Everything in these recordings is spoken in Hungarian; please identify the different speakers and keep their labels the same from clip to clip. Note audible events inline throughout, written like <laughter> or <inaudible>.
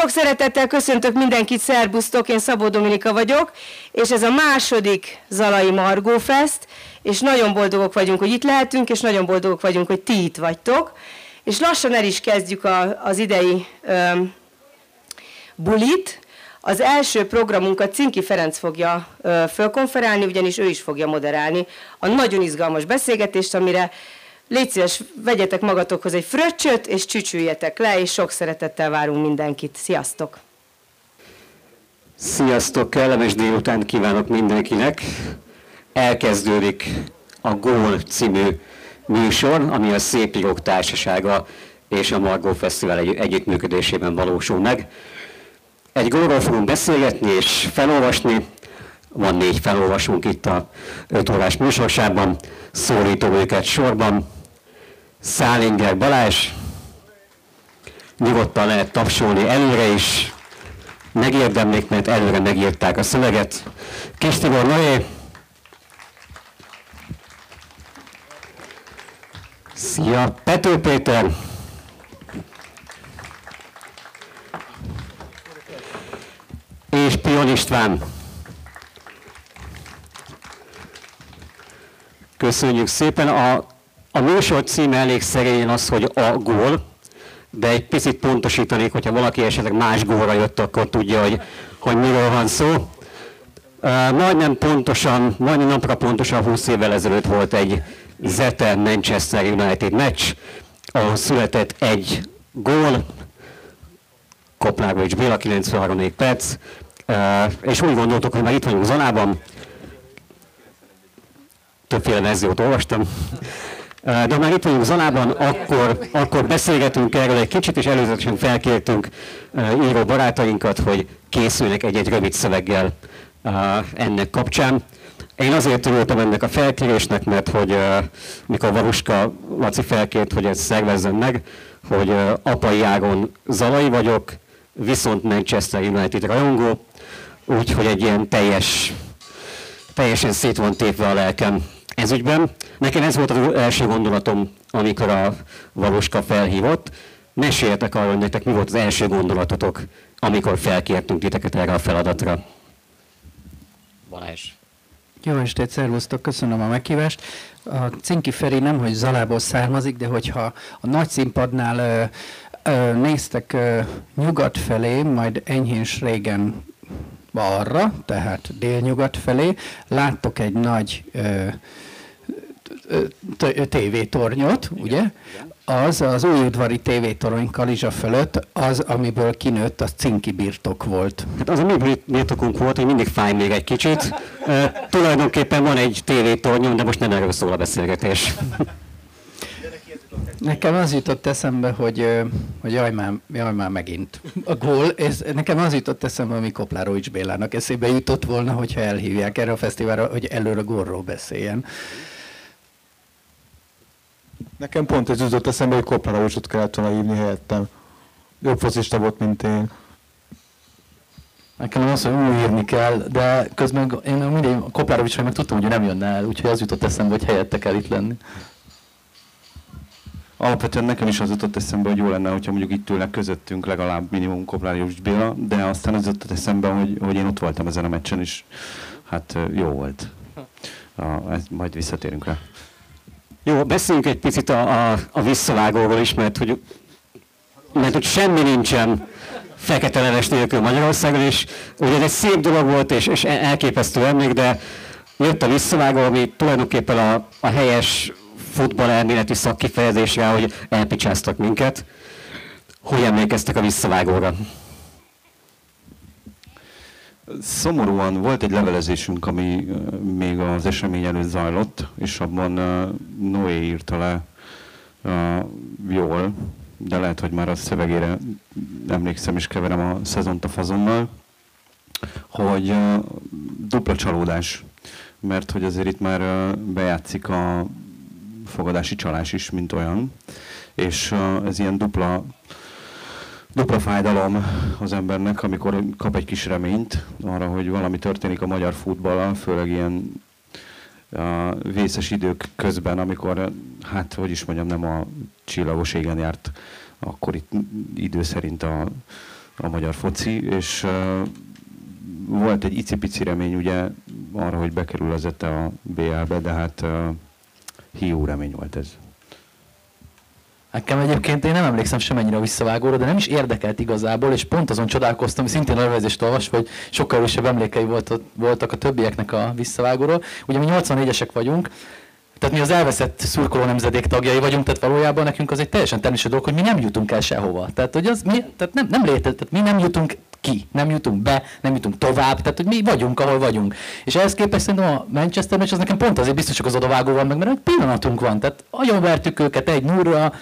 Speaker 1: Sok szeretettel köszöntök mindenkit, szerbusztok, én Szabó Dominika vagyok, és ez a második Zalai Margó Fest, és nagyon boldogok vagyunk, hogy itt lehetünk, és nagyon boldogok vagyunk, hogy ti itt vagytok. És lassan el is kezdjük a, az idei um, bulit. Az első programunkat Cinki Ferenc fogja ö, fölkonferálni, ugyanis ő is fogja moderálni a nagyon izgalmas beszélgetést, amire Légy szíves, vegyetek magatokhoz egy fröccsöt, és csücsüljetek le, és sok szeretettel várunk mindenkit. Sziasztok!
Speaker 2: Sziasztok, kellemes délután kívánok mindenkinek! Elkezdődik a Gól című műsor, ami a Szép Írók Társasága és a Margó Fesztivál egy együttműködésében valósul meg. Egy gólról fogunk beszélgetni és felolvasni. Van négy felolvasónk itt a 5 órás műsorsában. Szólítom őket sorban. Szálinger Balázs, nyugodtan lehet tapsolni előre is, megérdemlik, mert előre megírták a szöveget. Kis Tibor Noé, Szia, Pető Péter! És Pion István. Köszönjük szépen. A a műsor címe elég szerény az, hogy a gól, de egy picit pontosítanék, hogyha valaki esetleg más gólra jött, akkor tudja, hogy, hogy miről van szó. Majdnem pontosan, majdnem napra pontosan 20 évvel ezelőtt volt egy Zete Manchester United meccs, ahol született egy gól, Koplágovics Béla, 93 perc, uh, és úgy gondoltuk, hogy már itt vagyunk Zanában, többféle verziót olvastam, de már itt vagyunk Zalában, akkor, akkor beszélgetünk erről egy kicsit, és előzetesen felkértünk író barátainkat, hogy készülnek egy-egy rövid szöveggel ennek kapcsán. Én azért örültem ennek a felkérésnek, mert hogy mikor Varuska Laci felkért, hogy ezt szervezzen meg, hogy apai ágon zalai vagyok, viszont Manchester United rajongó, úgyhogy egy ilyen teljes, teljesen szét van tépve a lelkem ez ügyben. Nekem ez volt az első gondolatom, amikor a Valuska felhívott. Meséljetek arról, hogy nektek mi volt az első gondolatotok, amikor felkértünk titeket erre a feladatra.
Speaker 3: Balázs. Jó estét, szervusztok, köszönöm a meghívást. A Cinki Feri nem, hogy Zalából származik, de hogyha a nagy színpadnál ö, ö, néztek ö, nyugat felé, majd enyhén régen arra, tehát délnyugat felé, láttok egy nagy ö, tévétornyot, ugye? Az az újudvari tévétorony Kalizsa fölött, az, amiből kinőtt, az cinki birtok volt.
Speaker 2: Hát az a mi birtokunk volt, hogy mindig fáj még egy kicsit. E, tulajdonképpen van egy tévétornyom, de most nem erről szól a beszélgetés.
Speaker 3: Nekem az jutott eszembe, hogy, hogy jaj, már, jaj már megint a gól, és nekem az jutott eszembe, ami Koplárovics Bélának eszébe jutott volna, hogyha elhívják erre a fesztiválra, hogy előre gólról beszéljen.
Speaker 4: Nekem pont ez jutott eszembe, hogy Koplarovicsot kellett volna hívni helyettem. Jobb focista volt, mint én.
Speaker 5: Nekem az, hogy új írni kell, de közben én mindig Koplárovicsra meg tudtam, hogy nem jönne el, úgyhogy az jutott eszembe, hogy helyette kell itt lenni.
Speaker 6: Alapvetően nekem is az jutott eszembe, hogy jó lenne, hogyha mondjuk itt ülnek közöttünk legalább minimum Koplárovics Béla, de aztán az jutott eszembe, hogy, hogy én ott voltam ezen a meccsen, és hát jó volt. A, ezt majd visszatérünk rá.
Speaker 2: Jó, beszéljünk egy picit a, a, a visszavágóról is, mert hogy, mert hogy semmi nincsen fekete leves nélkül Magyarországon, és ugye ez egy szép dolog volt, és, és elképesztő emlék, de jött a visszavágó, ami tulajdonképpen a, a helyes futball elméleti szakkifejezésre, hogy elpicsáztak minket. Hogy emlékeztek a visszavágóra?
Speaker 6: Szomorúan volt egy levelezésünk, ami még az esemény előtt zajlott, és abban Noé írta le jól, de lehet, hogy már a szövegére emlékszem és keverem a szezont a fazonnal, hogy dupla csalódás, mert hogy azért itt már bejátszik a fogadási csalás is, mint olyan, és ez ilyen dupla dupla fájdalom az embernek, amikor kap egy kis reményt arra, hogy valami történik a magyar futballal, főleg ilyen a vészes idők közben, amikor, hát hogy is mondjam, nem a csillagos égen járt akkor itt idő szerint a a magyar foci, és volt egy icipici remény ugye arra, hogy bekerül az a BL-be, de hát hiú remény volt ez.
Speaker 5: Nekem egyébként én nem emlékszem semennyire a visszavágóra, de nem is érdekelt igazából, és pont azon csodálkoztam, hogy szintén a levezést olvasva, hogy sokkal erősebb emlékei volt, voltak a többieknek a visszavágóról. Ugye mi 84-esek vagyunk, tehát mi az elveszett szurkoló nemzedék tagjai vagyunk, tehát valójában nekünk az egy teljesen természetes dolog, hogy mi nem jutunk el sehova. Tehát, hogy az, mi, tehát nem, nem létezik, tehát mi nem jutunk ki, nem jutunk be, nem jutunk tovább, tehát hogy mi vagyunk, ahol vagyunk. És ehhez képest szerintem a Manchester meccs az nekem pont azért biztos, hogy az odavágó van meg, mert egy pillanatunk van. Tehát vertük őket egy nulla,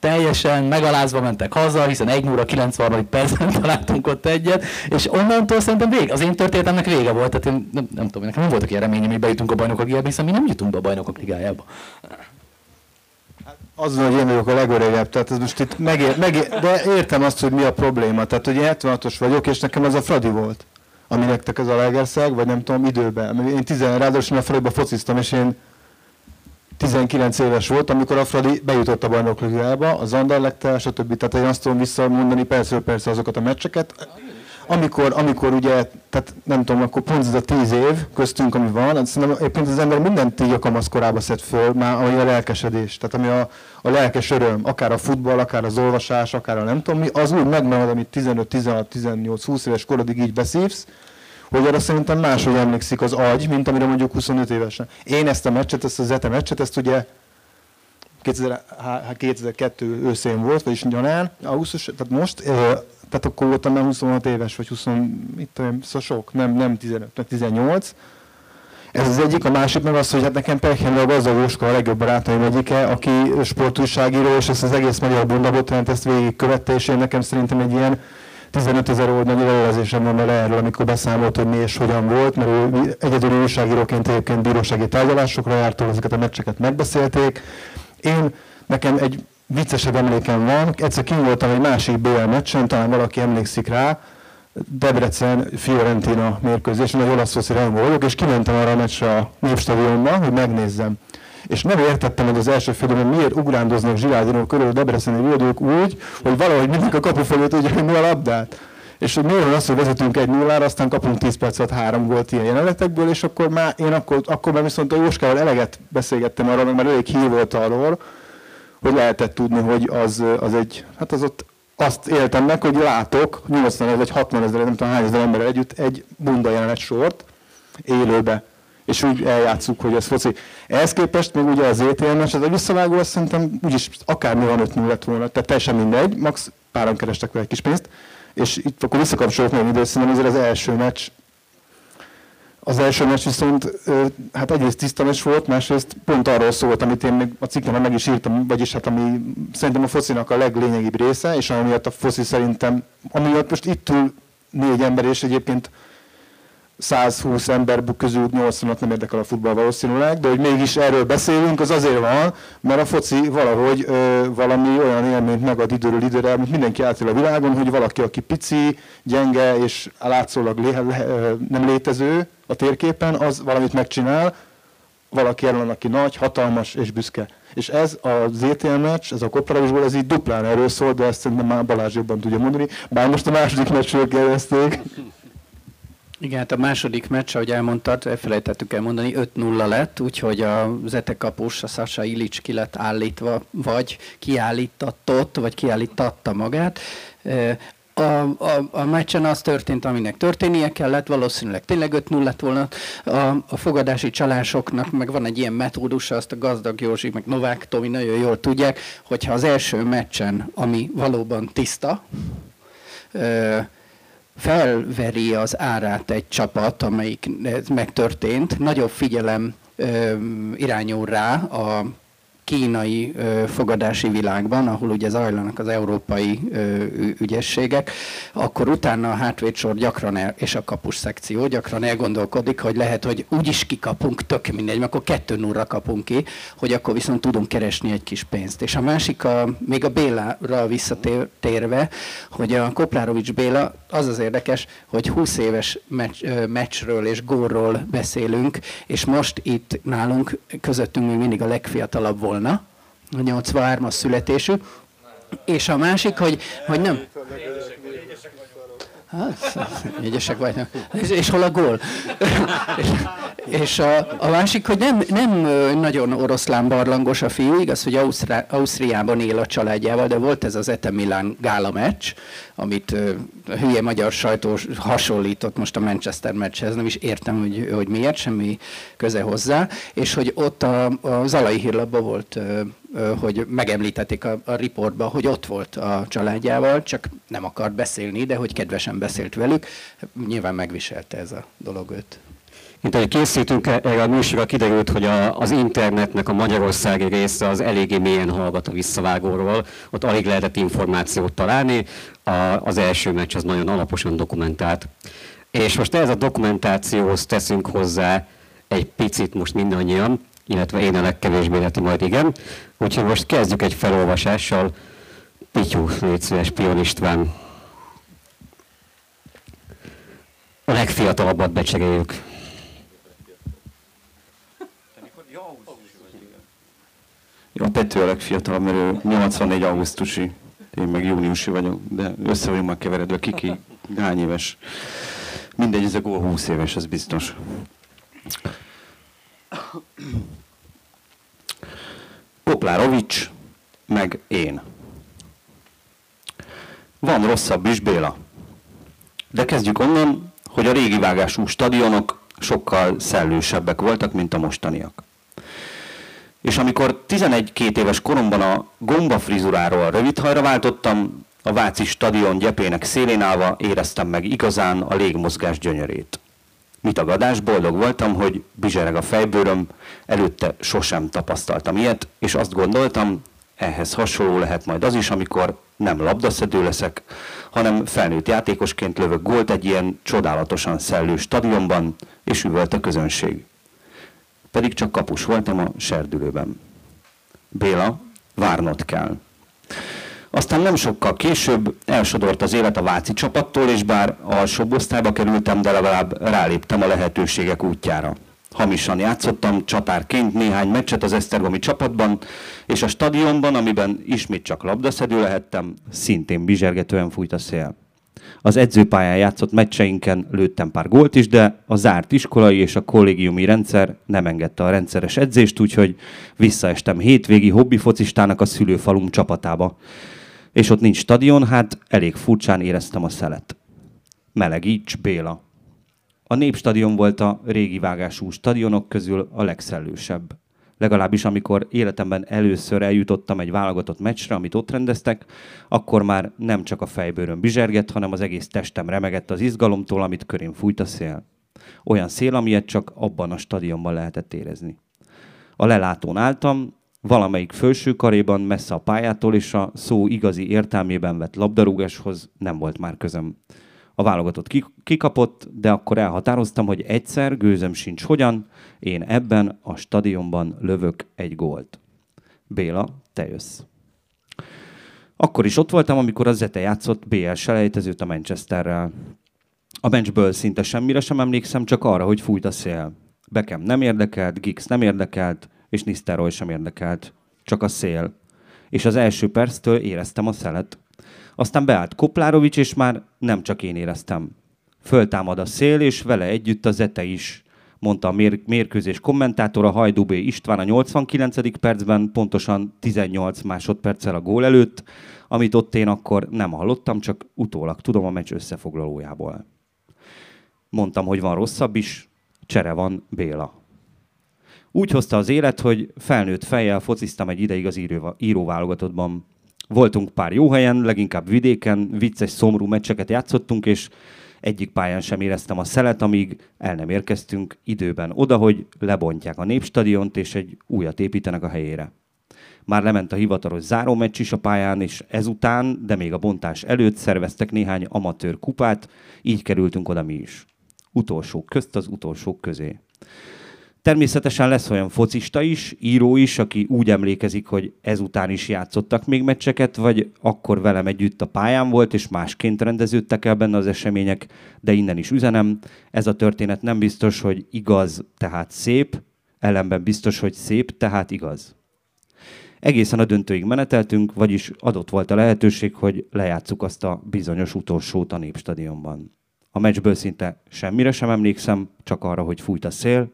Speaker 5: teljesen megalázva mentek haza, hiszen 1 óra 90. percben találtunk ott egyet, és onnantól szerintem vége. Az én történetemnek vége volt, tehát én nem, nem tudom, nekem nem voltak ilyen reményem, hogy bejutunk a bajnokok ligájába, hiszen mi nem jutunk be a bajnokok ligájába.
Speaker 4: Az hogy én vagyok a legöregebb, tehát ez most itt megér, megér, de értem azt, hogy mi a probléma. Tehát, hogy 76-os vagyok, és nekem az a Fradi volt, ami nektek ez a Legerszeg, vagy nem tudom, időben. Én 10 ráadásul a Fradiba fociztam, és én 19 éves volt, amikor a Fradi bejutott a bajnokligába, az Anderlettel, stb. Tehát én azt tudom visszamondani persze, persze azokat a meccseket. Amikor, amikor ugye, tehát nem tudom, akkor pont ez a 10 év köztünk, ami van, szerintem éppen az ember mindent így a kamaszkorába szed föl, már ami a lelkesedés, tehát ami a, a lelkes öröm, akár a futball, akár az olvasás, akár a nem tudom mi, az úgy megmarad, amit 15, 16, 18, 20 éves korodig így beszívsz, hogy arra szerintem máshogy emlékszik az agy, mint amire mondjuk 25 évesen. Én ezt a meccset, ezt a Zete meccset, ezt ugye 2002 őszén volt, vagyis nyarán, augusztus, tehát most, tehát akkor voltam már 26 éves, vagy 20, mit tudom, szóval sok, nem, nem 15, 18. Ez az egyik, a másik meg az, hogy hát nekem Perkhenre a gazdag a legjobb barátaim egyike, aki sportújságíró, és ezt az egész magyar bundabotrend ezt végigkövette, és én nekem szerintem egy ilyen 15 ezer oldalnyi levelezésem van vele erről, amikor beszámolt, hogy mi és hogyan volt, mert ő egyedül újságíróként egyébként bírósági tárgyalásokra járt, ezeket a meccseket megbeszélték. Én, nekem egy viccesebb emlékem van, egyszer kim voltam egy másik BL meccsen, talán valaki emlékszik rá, Debrecen Fiorentina mérkőzésen, egy olasz foci vagyok, és kimentem arra a meccsre a Népstadionba, hogy megnézzem és nem értettem meg az első félben, hogy miért ugrándoznak Zsiráldinó körül a debreceni védők úgy, hogy valahogy mindig a kapu felé tudja hogy a labdát. És hogy miért van az, hogy vezetünk egy nullára, aztán kapunk 10 perc alatt három gólt ilyen jelenetekből, és akkor már én akkor, akkor már viszont a Jóskával eleget beszélgettem arról, már elég hív volt arról, hogy lehetett tudni, hogy az, az egy, hát az ott azt éltem meg, hogy látok 80 ezer vagy 60 ezer, nem tudom hány ezer ember együtt egy bunda jelenet sort élőbe. És úgy eljátszuk, hogy ez foci. Ehhez képest még ugye az ETM-es, ez a visszavágó, azt szerintem úgyis akármi van 5 0 lett volna, tehát teljesen mindegy, max páran kerestek vele egy kis pénzt, és itt akkor visszakapcsolok még időt, szerintem azért az első meccs, az első meccs viszont hát egyrészt tiszta meccs volt, másrészt pont arról szólt, amit én még a cikkemben meg is írtam, vagyis hát ami szerintem a focinak a leglényegibb része, és amiatt a foci szerintem, amiatt most itt ül négy ember, és egyébként 120 ember közül 80 nem érdekel a futball valószínűleg, de hogy mégis erről beszélünk, az azért van, mert a foci valahogy ö, valami olyan élményt megad időről időre, amit mindenki átél a világon, hogy valaki, aki pici, gyenge és látszólag lé, le, nem létező a térképen, az valamit megcsinál, valaki ellen, aki nagy, hatalmas és büszke. És ez a ZTL meccs, ez a kopparabisból, ez így duplán erről szól, de ezt szerintem már Balázs jobban tudja mondani. Bár most a második meccsről kérdezték.
Speaker 3: Igen, hát a második meccs, ahogy elmondtad, elfelejtettük elmondani, 5-0 lett, úgyhogy a Zete kapus, a Sasa Ilics ki lett állítva, vagy kiállítatott, vagy kiállítatta magát. A, a, a meccsen az történt, aminek történnie kellett, valószínűleg tényleg 5-0 lett volna. A, a fogadási csalásoknak meg van egy ilyen metódusa, azt a gazdag Józsi, meg Novák Tomi nagyon jól tudják, hogyha az első meccsen, ami valóban tiszta, felveri az árát egy csapat, amelyik megtörtént, nagyobb figyelem irányul rá a kínai fogadási világban, ahol ugye zajlanak az európai ügyességek, akkor utána a hátvédsor gyakran el, és a kapus szekció gyakran elgondolkodik, hogy lehet, hogy úgy is kikapunk, tök mindegy, akkor kettő nullra kapunk ki, hogy akkor viszont tudunk keresni egy kis pénzt. És a másik, a, még a Bélára visszatérve, hogy a Koplárovics Béla, az az érdekes, hogy 20 éves meccs, meccsről és górról beszélünk, és most itt nálunk közöttünk még mindig a legfiatalabb volt volna, a 83-as születésű, és a másik, hogy, hogy nem... Hát, egyesek vagynak. És, és hol a gól? és, <laughs> és a, a másik, hogy nem, nem nagyon oroszlán barlangos a fiú, igaz, hogy Ausztrá, Ausztriában él a családjával, de volt ez az Ete Milán gála meccs, amit a hülye magyar sajtó hasonlított most a Manchester meccshez, nem is értem, hogy, hogy miért, semmi köze hozzá, és hogy ott a, a Zalai hírlapban volt hogy megemlítették a, a riportba, hogy ott volt a családjával, csak nem akart beszélni, de hogy kedvesen beszélt velük. Nyilván megviselte ez a dolog őt.
Speaker 2: Mint ahogy készítünk e- erre a műsorra, kiderült, hogy a, az internetnek a magyarországi része az eléggé mélyen hallgat a visszavágóról. Ott alig lehetett információt találni. A, az első meccs az nagyon alaposan dokumentált. És most ez a dokumentációhoz teszünk hozzá egy picit most mindannyian, illetve én a legkevésbé, illetve majd igen. Úgyhogy most kezdjük egy felolvasással. Pityú, légy szíves, Pion István. A legfiatalabbat becseréljük.
Speaker 6: Jó, Pető a legfiatalabb, mert ő 84 augusztusi, én meg júniusi vagyok, de össze vagyunk már keveredve, kiki hány éves. Mindegy, ez a gól 20 éves, az biztos. Poplárovics, meg én. Van rosszabb is, Béla. De kezdjük onnan, hogy a régi vágású stadionok sokkal szellősebbek voltak, mint a mostaniak. És amikor 11-2 éves koromban a gomba frizuráról rövidhajra váltottam, a Váci stadion gyepének szélén állva éreztem meg igazán a légmozgás gyönyörét. Mit a gadás, boldog voltam, hogy bizsereg a fejbőröm, előtte sosem tapasztaltam ilyet, és azt gondoltam, ehhez hasonló lehet majd az is, amikor nem labdaszedő leszek, hanem felnőtt játékosként lövök gólt egy ilyen csodálatosan szellő stadionban, és üvölt a közönség. Pedig csak kapus voltam a serdülőben. Béla, várnod kell. Aztán nem sokkal később elsodort az élet a Váci csapattól, és bár alsóbb osztályba kerültem, de legalább ráléptem a lehetőségek útjára. Hamisan játszottam csatárként néhány meccset az Esztergomi csapatban, és a stadionban, amiben ismét csak labdaszedő lehettem, szintén bizsergetően fújt a szél. Az edzőpályán játszott meccseinken lőttem pár gólt is, de a zárt iskolai és a kollégiumi rendszer nem engedte a rendszeres edzést, úgyhogy visszaestem hétvégi hobbi focistának a szülőfalum csapatába és ott nincs stadion, hát elég furcsán éreztem a szelet. Melegíts Béla. A Népstadion volt a régi vágású stadionok közül a legszellősebb. Legalábbis amikor életemben először eljutottam egy válogatott meccsre, amit ott rendeztek, akkor már nem csak a fejbőröm bizsergett, hanem az egész testem remegett az izgalomtól, amit körén fújt a szél. Olyan szél, amilyet csak abban a stadionban lehetett érezni. A lelátón álltam, valamelyik felső karéban, messze a pályától és a szó igazi értelmében vett labdarúgáshoz nem volt már közöm. A válogatott kikapott, de akkor elhatároztam, hogy egyszer gőzöm sincs hogyan, én ebben a stadionban lövök egy gólt. Béla, te jössz. Akkor is ott voltam, amikor a Zete játszott BL selejtezőt a Manchesterrel. A benchből szinte semmire sem emlékszem, csak arra, hogy fújt a szél. Bekem nem érdekelt, Gix nem érdekelt, és Nisztároly sem érdekelt. Csak a szél. És az első perctől éreztem a szelet. Aztán beállt Koplárovics, és már nem csak én éreztem. Föltámad a szél, és vele együtt a Zete is, mondta a mér- mérkőzés kommentátora Hajdubé István a 89. percben, pontosan 18 másodperccel a gól előtt, amit ott én akkor nem hallottam, csak utólag tudom a meccs összefoglalójából. Mondtam, hogy van rosszabb is, csere van Béla. Úgy hozta az élet, hogy felnőtt fejjel fociztam egy ideig az íróválogatottban. Voltunk pár jó helyen, leginkább vidéken, vicces, szomorú meccseket játszottunk, és egyik pályán sem éreztem a szelet, amíg el nem érkeztünk időben oda, hogy lebontják a népstadiont, és egy újat építenek a helyére. Már lement a hivatalos zárómeccs is a pályán, és ezután, de még a bontás előtt szerveztek néhány amatőr kupát, így kerültünk oda mi is. Utolsók közt az utolsók közé. Természetesen lesz olyan focista is, író is, aki úgy emlékezik, hogy ezután is játszottak még meccseket, vagy akkor velem együtt a pályán volt, és másként rendeződtek el benne az események, de innen is üzenem, ez a történet nem biztos, hogy igaz, tehát szép, ellenben biztos, hogy szép, tehát igaz. Egészen a döntőig meneteltünk, vagyis adott volt a lehetőség, hogy lejátszuk azt a bizonyos utolsót a Népstadionban. A meccsből szinte semmire sem emlékszem, csak arra, hogy fújt a szél,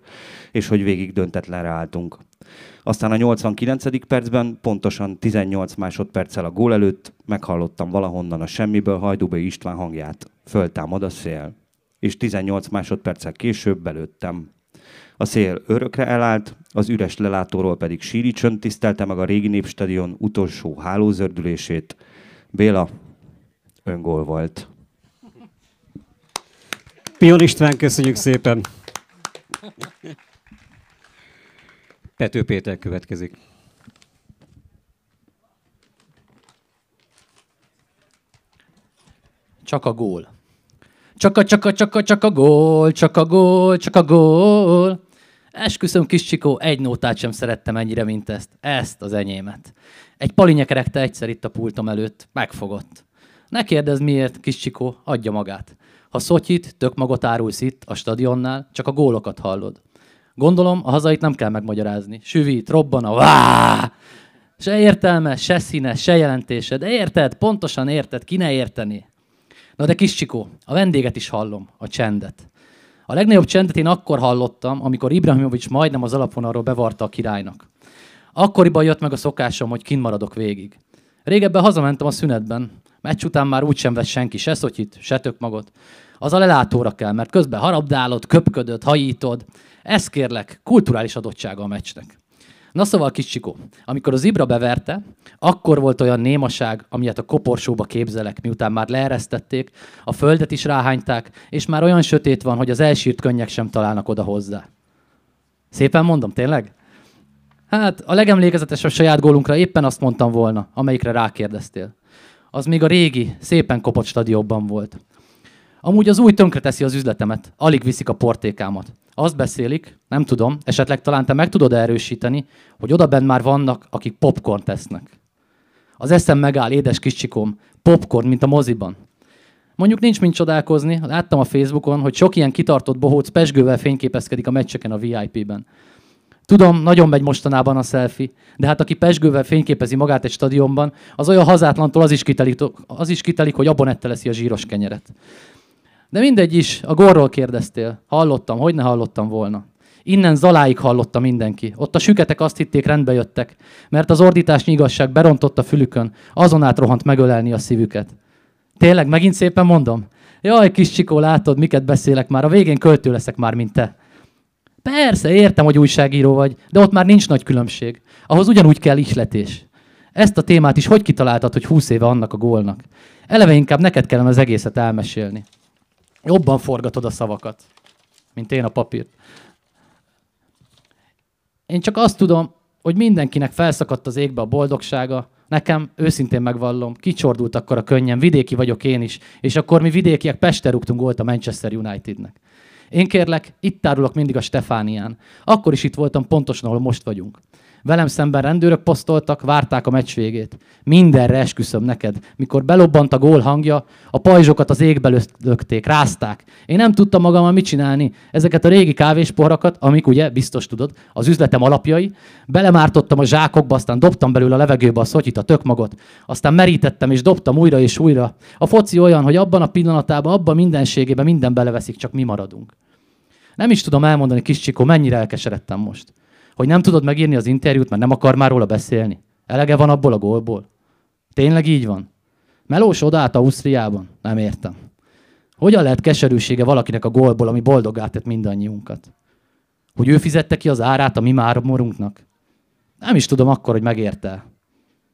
Speaker 6: és hogy végig döntetlenre álltunk. Aztán a 89. percben, pontosan 18 másodperccel a gól előtt meghallottam valahonnan a semmiből Hajdúbai István hangját. Föltámad a szél. És 18 másodperccel később belőttem. A szél örökre elállt, az üres lelátóról pedig síri csönd tisztelte meg a régi népstadion utolsó hálózördülését. Béla, öngól volt.
Speaker 2: Pion István, köszönjük szépen! Pető Péter következik.
Speaker 5: Csak a gól. Csak a, csak a, csak a, csak a gól, csak a gól, csak a gól. Esküszöm, kis Csikó, egy nótát sem szerettem ennyire, mint ezt. Ezt az enyémet. Egy palinye egyszer itt a pultom előtt. Megfogott. Ne kérdezz miért, kis Csikó, adja magát. Ha szotyit, tök magot árulsz itt, a stadionnál, csak a gólokat hallod. Gondolom, a hazait nem kell megmagyarázni. Süvít, robban a vá! Se értelme, se színe, se jelentése. De érted? Pontosan érted. Ki ne érteni? Na de kis Csikó, a vendéget is hallom, a csendet. A legnagyobb csendet én akkor hallottam, amikor Ibrahimovics majdnem az alapvonalról bevarta a királynak. Akkoriban jött meg a szokásom, hogy kint maradok végig. Régebben hazamentem a szünetben. Meccs után már úgysem vett senki se szotyit, se tök magot. Az a lelátóra kell, mert közben harabdálod, köpködöd, hajítod. Ez kérlek, kulturális adottsága a meccsnek. Na szóval, kis Csikó, amikor az Ibra beverte, akkor volt olyan némaság, amilyet a koporsóba képzelek, miután már leeresztették, a földet is ráhányták, és már olyan sötét van, hogy az elsírt könnyek sem találnak oda hozzá. Szépen mondom, tényleg? Hát a legemlékezetesebb saját gólunkra éppen azt mondtam volna, amelyikre rákérdeztél. Az még a régi, szépen kopott stadionban volt. Amúgy az új tönkreteszi az üzletemet, alig viszik a portékámat. Azt beszélik, nem tudom, esetleg talán te meg tudod erősíteni, hogy odaben már vannak, akik popcorn tesznek. Az eszem megáll, édes kis csikom, popcorn, mint a moziban. Mondjuk nincs mint csodálkozni, láttam a Facebookon, hogy sok ilyen kitartott bohóc pesgővel fényképezkedik a meccseken a VIP-ben. Tudom, nagyon megy mostanában a selfie, de hát aki pesgővel fényképezi magát egy stadionban, az olyan hazátlantól az is kitelik, az is kitelik hogy abonette leszi a zsíros kenyeret. De mindegy is, a gorról kérdeztél. Hallottam, hogy ne hallottam volna. Innen Zaláig hallotta mindenki. Ott a süketek azt hitték, rendbe jöttek, mert az ordítás igazság berontott a fülükön, azon át rohant megölelni a szívüket. Tényleg, megint szépen mondom? Jaj, kis csikó, látod, miket beszélek már, a végén költő leszek már, mint te. Persze, értem, hogy újságíró vagy, de ott már nincs nagy különbség. Ahhoz ugyanúgy kell ihletés. Ezt a témát is hogy kitaláltad, hogy húsz éve annak a gólnak? Eleve inkább neked kellene az egészet elmesélni. Jobban forgatod a szavakat, mint én a papírt. Én csak azt tudom, hogy mindenkinek felszakadt az égbe a boldogsága, nekem, őszintén megvallom, kicsordult akkor a könnyen, vidéki vagyok én is, és akkor mi vidékiek Pester rúgtunk volt a Manchester Unitednek. Én kérlek, itt árulok mindig a Stefánián. Akkor is itt voltam pontosan, ahol most vagyunk. Velem szemben rendőrök posztoltak, várták a meccs végét. Mindenre esküszöm neked. Mikor belobbant a gól hangja, a pajzsokat az égbe lökték, rázták. Én nem tudtam magammal mit csinálni. Ezeket a régi kávésporakat, amik ugye, biztos tudod, az üzletem alapjai, belemártottam a zsákokba, aztán dobtam belőle a levegőbe a szotyit, a tökmagot, aztán merítettem és dobtam újra és újra. A foci olyan, hogy abban a pillanatában, abban mindenségében minden beleveszik, csak mi maradunk. Nem is tudom elmondani, kis Csikó, mennyire elkeseredtem most hogy nem tudod megírni az interjút, mert nem akar már róla beszélni? Elege van abból a gólból? Tényleg így van? Melós odaállt Ausztriában? Nem értem. Hogyan lehet keserűsége valakinek a gólból, ami boldogát tett mindannyiunkat? Hogy ő fizette ki az árát a mi mármorunknak? Nem is tudom akkor, hogy megérte.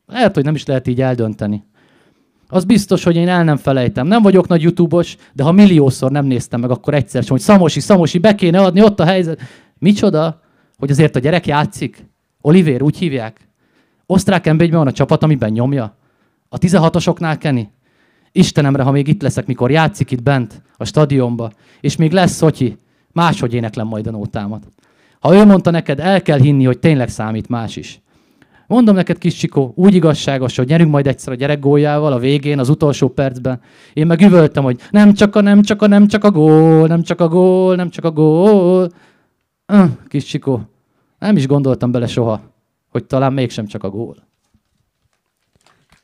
Speaker 5: Lehet, hogy nem is lehet így eldönteni. Az biztos, hogy én el nem felejtem. Nem vagyok nagy YouTube-os, de ha milliószor nem néztem meg, akkor egyszer sem, hogy Szamosi, Szamosi, be kéne adni, ott a helyzet. Micsoda? Hogy azért a gyerek játszik. Oliver, úgy hívják. Osztrák nb van a csapat, amiben nyomja. A 16-osoknál Kenny. Istenemre, ha még itt leszek, mikor játszik itt bent, a stadionba, és még lesz Szotyi, máshogy éneklem majd a nótámat. Ha ő mondta neked, el kell hinni, hogy tényleg számít más is. Mondom neked, kis Csikó, úgy igazságos, hogy nyerünk majd egyszer a gyerek góljával a végén, az utolsó percben. Én meg üvöltem, hogy nem csak a, nem csak a, nem csak a gól, nem csak a gól, nem csak a gól. Öh, kis Csikó, nem is gondoltam bele soha. hogy talán mégsem csak a gól.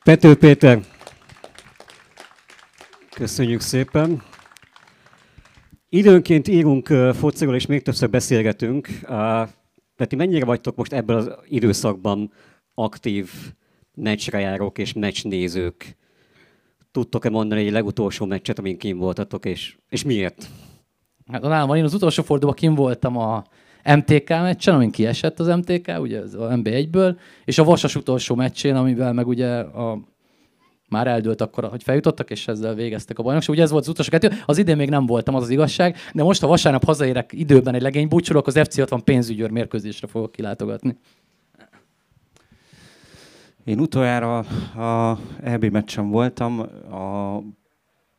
Speaker 2: Pető Péter, köszönjük szépen. Időnként írunk fociról, és még többször beszélgetünk. Tehát ti mennyire vagytok most ebből az időszakban aktív meccsre és meccsnézők? Tudtok-e mondani egy legutolsó meccset, amin kim voltatok, és, és miért?
Speaker 5: Hát nálam én az utolsó fordulóban kim voltam a MTK meccsen, amin kiesett az MTK, ugye az a MB1-ből, és a Vasas utolsó meccsén, amivel meg ugye a már eldőlt akkor, hogy feljutottak, és ezzel végeztek a bajnokság. Ugye ez volt az utolsó kettő. Az idén még nem voltam, az az igazság, de most a vasárnap hazaérek időben egy legény búcsúrok, az FC60 pénzügyőr mérkőzésre fogok kilátogatni.
Speaker 6: Én utoljára a EB meccsen voltam, a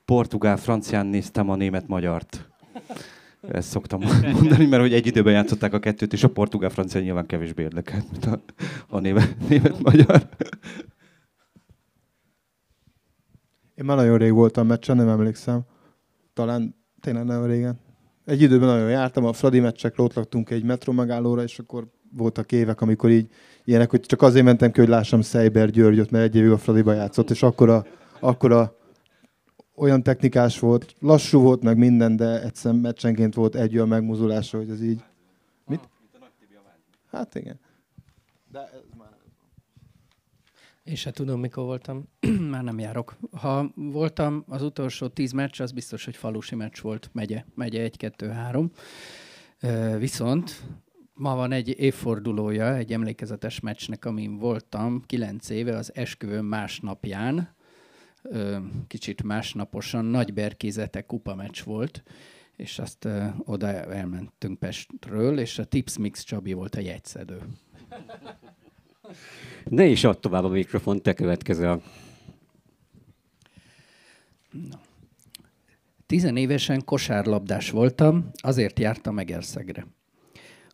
Speaker 6: portugál-francián néztem a német-magyart. Ezt szoktam mondani, mert hogy egy időben játszották a kettőt, és a portugál-francia nyilván kevésbé érdekelt, mint a, a német-magyar.
Speaker 4: Én már nagyon rég voltam meccsen, nem emlékszem. Talán tényleg nagyon régen. Egy időben nagyon jártam, a Fradi meccsekre ott laktunk egy metro megállóra, és akkor voltak évek, amikor így ilyenek, hogy csak azért mentem ki, hogy lássam Szejber Györgyöt, mert egy évig a Fradiba játszott, és akkor a, akkor a olyan technikás volt, lassú volt meg minden, de egyszer meccsenként volt egy olyan megmozulása, hogy ez így... Mit? Hát igen.
Speaker 3: De ez már... Én se tudom, mikor voltam. <clears throat> már nem járok. Ha voltam, az utolsó tíz meccs, az biztos, hogy falusi meccs volt. Megye. Megye 1-2-3. Viszont ma van egy évfordulója egy emlékezetes meccsnek, amin voltam kilenc éve az esküvőm másnapján kicsit másnaposan nagy berkézete kupameccs volt, és azt oda elmentünk Pestről, és a Tips Mix Csabi volt a jegyszedő.
Speaker 2: Ne is add tovább a mikrofon, te következel.
Speaker 3: Na. Tizenévesen kosárlabdás voltam, azért jártam Egerszegre.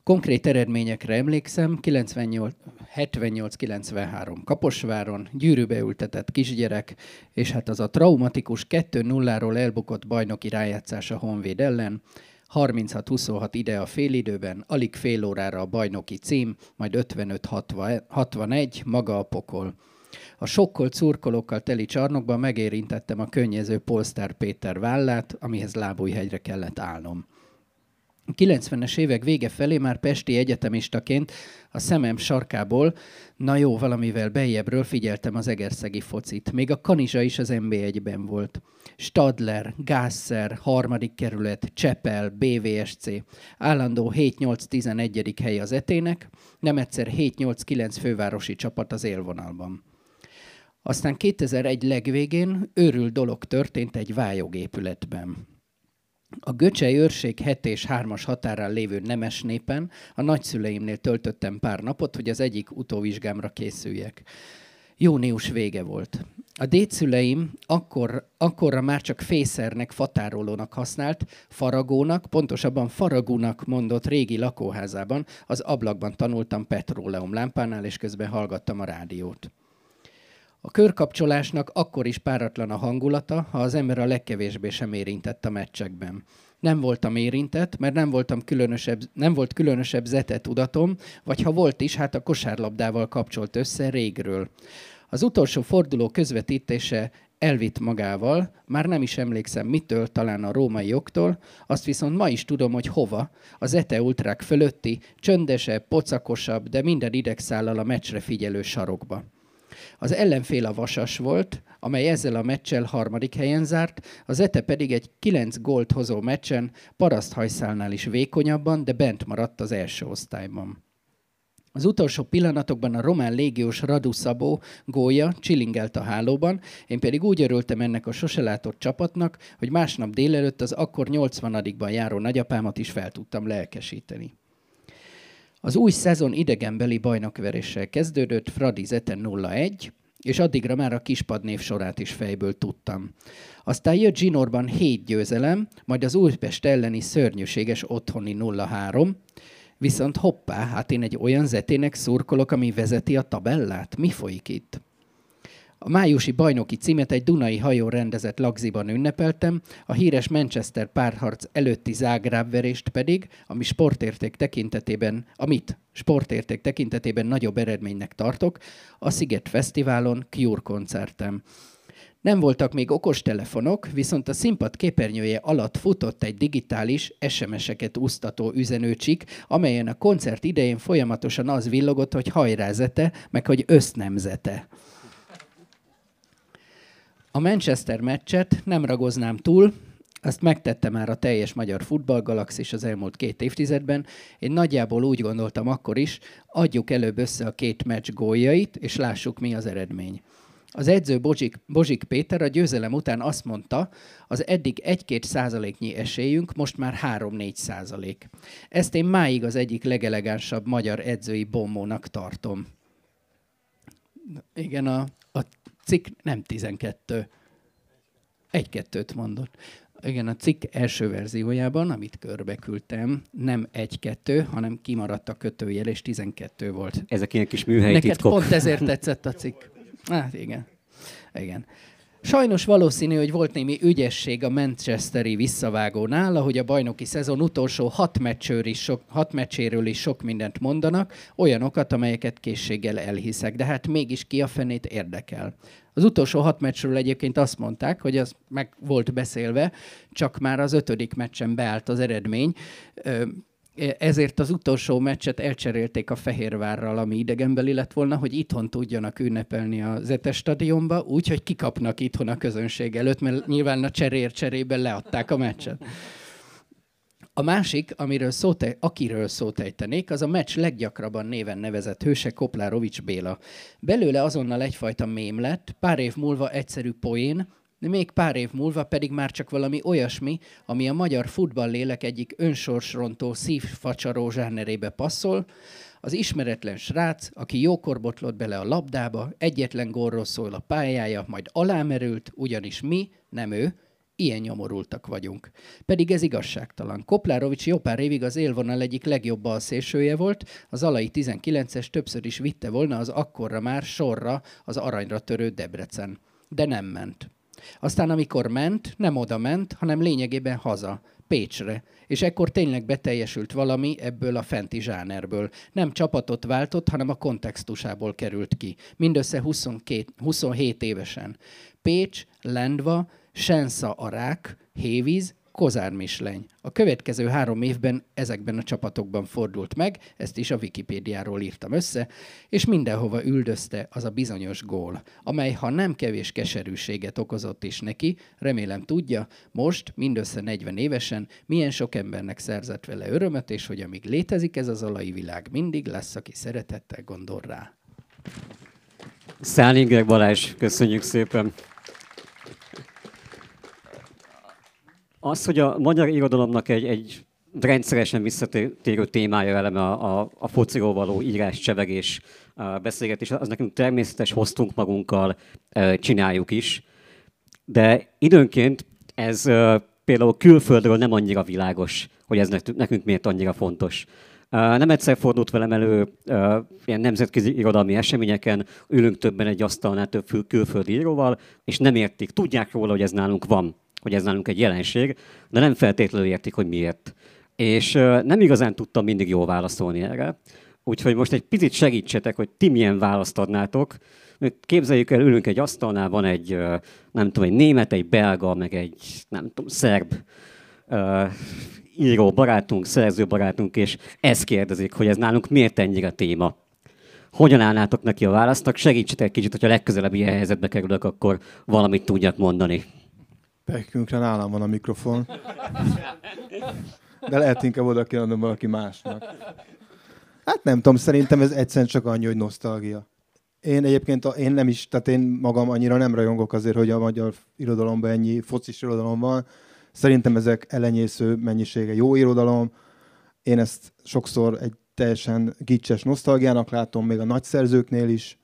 Speaker 3: Konkrét eredményekre emlékszem, 78-93 Kaposváron, gyűrűbe ültetett kisgyerek, és hát az a traumatikus 2-0-ról elbukott bajnoki rájátszás a Honvéd ellen, 36-26 ide a félidőben, alig fél órára a bajnoki cím, majd 55-61 maga a pokol. A sokkolt szurkolókkal teli csarnokban megérintettem a könnyező Polsztár Péter vállát, amihez lábújhegyre kellett állnom. 90-es évek vége felé már pesti egyetemistaként a szemem sarkából, na jó, valamivel beljebbről figyeltem az egerszegi focit. Még a Kanizsa is az MB1-ben volt. Stadler, Gászer, harmadik kerület, Csepel, BVSC. Állandó 7-8-11. hely az etének, nem egyszer 7-8-9 fővárosi csapat az élvonalban. Aztán 2001 legvégén őrül dolog történt egy vályogépületben. A Göcsei őrség 7 és 3-as határán lévő nemes népen a nagyszüleimnél töltöttem pár napot, hogy az egyik utóvizsgámra készüljek. Jónius vége volt. A dédszüleim akkor, akkorra már csak fészernek, fatárolónak használt, faragónak, pontosabban faragúnak mondott régi lakóházában, az ablakban tanultam petróleum lámpánál, és közben hallgattam a rádiót. A körkapcsolásnak akkor is páratlan a hangulata, ha az ember a legkevésbé sem érintett a meccsekben. Nem voltam érintett, mert nem, voltam különösebb, nem volt különösebb zete tudatom, vagy ha volt is, hát a kosárlabdával kapcsolt össze régről. Az utolsó forduló közvetítése elvitt magával, már nem is emlékszem mitől, talán a római jogtól, azt viszont ma is tudom, hogy hova, az Ete Ultrák fölötti, csöndesebb, pocakosabb, de minden idegszállal a meccsre figyelő sarokba. Az ellenfél a Vasas volt, amely ezzel a meccsel harmadik helyen zárt, az Ete pedig egy kilenc gólt hozó meccsen paraszthajszálnál is vékonyabban, de bent maradt az első osztályban. Az utolsó pillanatokban a román légiós Radu Szabó gólya csilingelt a hálóban, én pedig úgy örültem ennek a sose látott csapatnak, hogy másnap délelőtt az akkor 80 járó nagyapámat is fel tudtam lelkesíteni. Az új szezon idegenbeli bajnokveréssel kezdődött, Fradi Zeten 0-1, és addigra már a kispad név sorát is fejből tudtam. Aztán jött Zsinorban 7 győzelem, majd az Újpest elleni szörnyűséges otthoni 0-3, viszont hoppá, hát én egy olyan zetének szurkolok, ami vezeti a tabellát. Mi folyik itt? A májusi bajnoki címet egy Dunai hajó rendezett lagziban ünnepeltem, a híres Manchester párharc előtti zágrábverést pedig, ami sportérték tekintetében, amit sportérték tekintetében nagyobb eredménynek tartok, a Sziget Fesztiválon Cure koncertem. Nem voltak még okostelefonok, viszont a színpad képernyője alatt futott egy digitális, SMS-eket úsztató üzenőcsik, amelyen a koncert idején folyamatosan az villogott, hogy hajrázete, meg hogy össznemzete. A Manchester meccset nem ragoznám túl, azt megtette már a teljes magyar futballgalaxis az elmúlt két évtizedben. Én nagyjából úgy gondoltam akkor is, adjuk előbb össze a két meccs góljait, és lássuk, mi az eredmény. Az edző Bozsik, Bozsik Péter a győzelem után azt mondta, az eddig 1-2 százaléknyi esélyünk most már 3-4 százalék. Ezt én máig az egyik legelegánsabb magyar edzői bombónak tartom. Igen, a cikk nem 12. Egy-kettőt mondott. Igen, a cikk első verziójában, amit körbe küldtem, nem egy-kettő, hanem kimaradt a kötőjel, és 12 volt.
Speaker 2: Ezek ilyen kis műhelyi
Speaker 3: Neked
Speaker 2: titkok.
Speaker 3: pont ezért tetszett a cikk. Hát igen. Igen. Sajnos valószínű, hogy volt némi ügyesség a Manchesteri visszavágónál, ahogy a bajnoki szezon utolsó hat, is sok, hat meccséről is sok mindent mondanak, olyanokat, amelyeket készséggel elhiszek, de hát mégis ki a fenét érdekel. Az utolsó hat meccsről egyébként azt mondták, hogy az meg volt beszélve, csak már az ötödik meccsen beállt az eredmény. Ezért az utolsó meccset elcserélték a Fehérvárral, ami idegenbeli lett volna, hogy itthon tudjanak ünnepelni a Zetes stadionba, úgy, hogy kikapnak itthon a közönség előtt, mert nyilván a cserér cserében leadták a meccset. A másik, amiről szót, akiről szót ejtenék, az a meccs leggyakrabban néven nevezett hőse Koplárovics Béla. Belőle azonnal egyfajta mém lett, pár év múlva egyszerű poén, de még pár év múlva pedig már csak valami olyasmi, ami a magyar futballlélek egyik önsorsrontó szívfacsaró zsánerébe passzol, az ismeretlen srác, aki jókor botlott bele a labdába, egyetlen gólról szól a pályája, majd alámerült, ugyanis mi, nem ő, ilyen nyomorultak vagyunk. Pedig ez igazságtalan. Koplárovics jó pár évig az élvonal egyik legjobb balszélsője volt, az alai 19-es többször is vitte volna az akkorra már sorra az aranyra törő Debrecen. De nem ment. Aztán amikor ment, nem oda ment, hanem lényegében haza, Pécsre, és ekkor tényleg beteljesült valami ebből a fenti zsánerből. Nem csapatot váltott, hanem a kontextusából került ki. Mindössze 22, 27 évesen. Pécs, Lendva, Sensza a rák, Hévíz, Kozár Misleny. A következő három évben ezekben a csapatokban fordult meg, ezt is a Wikipédiáról írtam össze, és mindenhova üldözte az a bizonyos gól, amely ha nem kevés keserűséget okozott is neki, remélem tudja, most, mindössze 40 évesen, milyen sok embernek szerzett vele örömet, és hogy amíg létezik ez az alai világ, mindig lesz, aki szeretettel gondol rá.
Speaker 2: Szálinger Balázs, köszönjük szépen! Az, hogy a magyar irodalomnak egy, egy rendszeresen visszatérő témája eleme a, a, a fociról való írás, csevegés, a beszélgetés, az nekünk természetes, hoztunk magunkkal, csináljuk is. De időnként ez például külföldről nem annyira világos, hogy ez nekünk miért annyira fontos. Nem egyszer fordult velem elő ilyen nemzetközi irodalmi eseményeken, ülünk többen egy asztalnál több külföldi íróval, és nem értik, tudják róla, hogy ez nálunk van hogy ez nálunk egy jelenség, de nem feltétlenül értik, hogy miért. És nem igazán tudtam mindig jól válaszolni erre. Úgyhogy most egy picit segítsetek, hogy ti milyen választ adnátok. Képzeljük el, ülünk egy asztalnál, van egy, nem tudom, egy német, egy belga, meg egy, nem tudom, szerb író barátunk, szerző barátunk, és ezt kérdezik, hogy ez nálunk miért ennyire téma. Hogyan állnátok neki a választak? Segítsetek kicsit, hogyha legközelebb ilyen helyzetbe kerülök, akkor valamit tudjak mondani.
Speaker 4: Pekünkre nálam van a mikrofon. De lehet inkább oda kell adnom valaki másnak. Hát nem tudom, szerintem ez egyszerűen csak annyi, hogy nosztalgia. Én egyébként, én nem is, tehát én magam annyira nem rajongok azért, hogy a magyar irodalomban ennyi focis irodalom van. Szerintem ezek elenyésző mennyisége jó irodalom. Én ezt sokszor egy teljesen gicses nosztalgiának látom, még a nagy szerzőknél is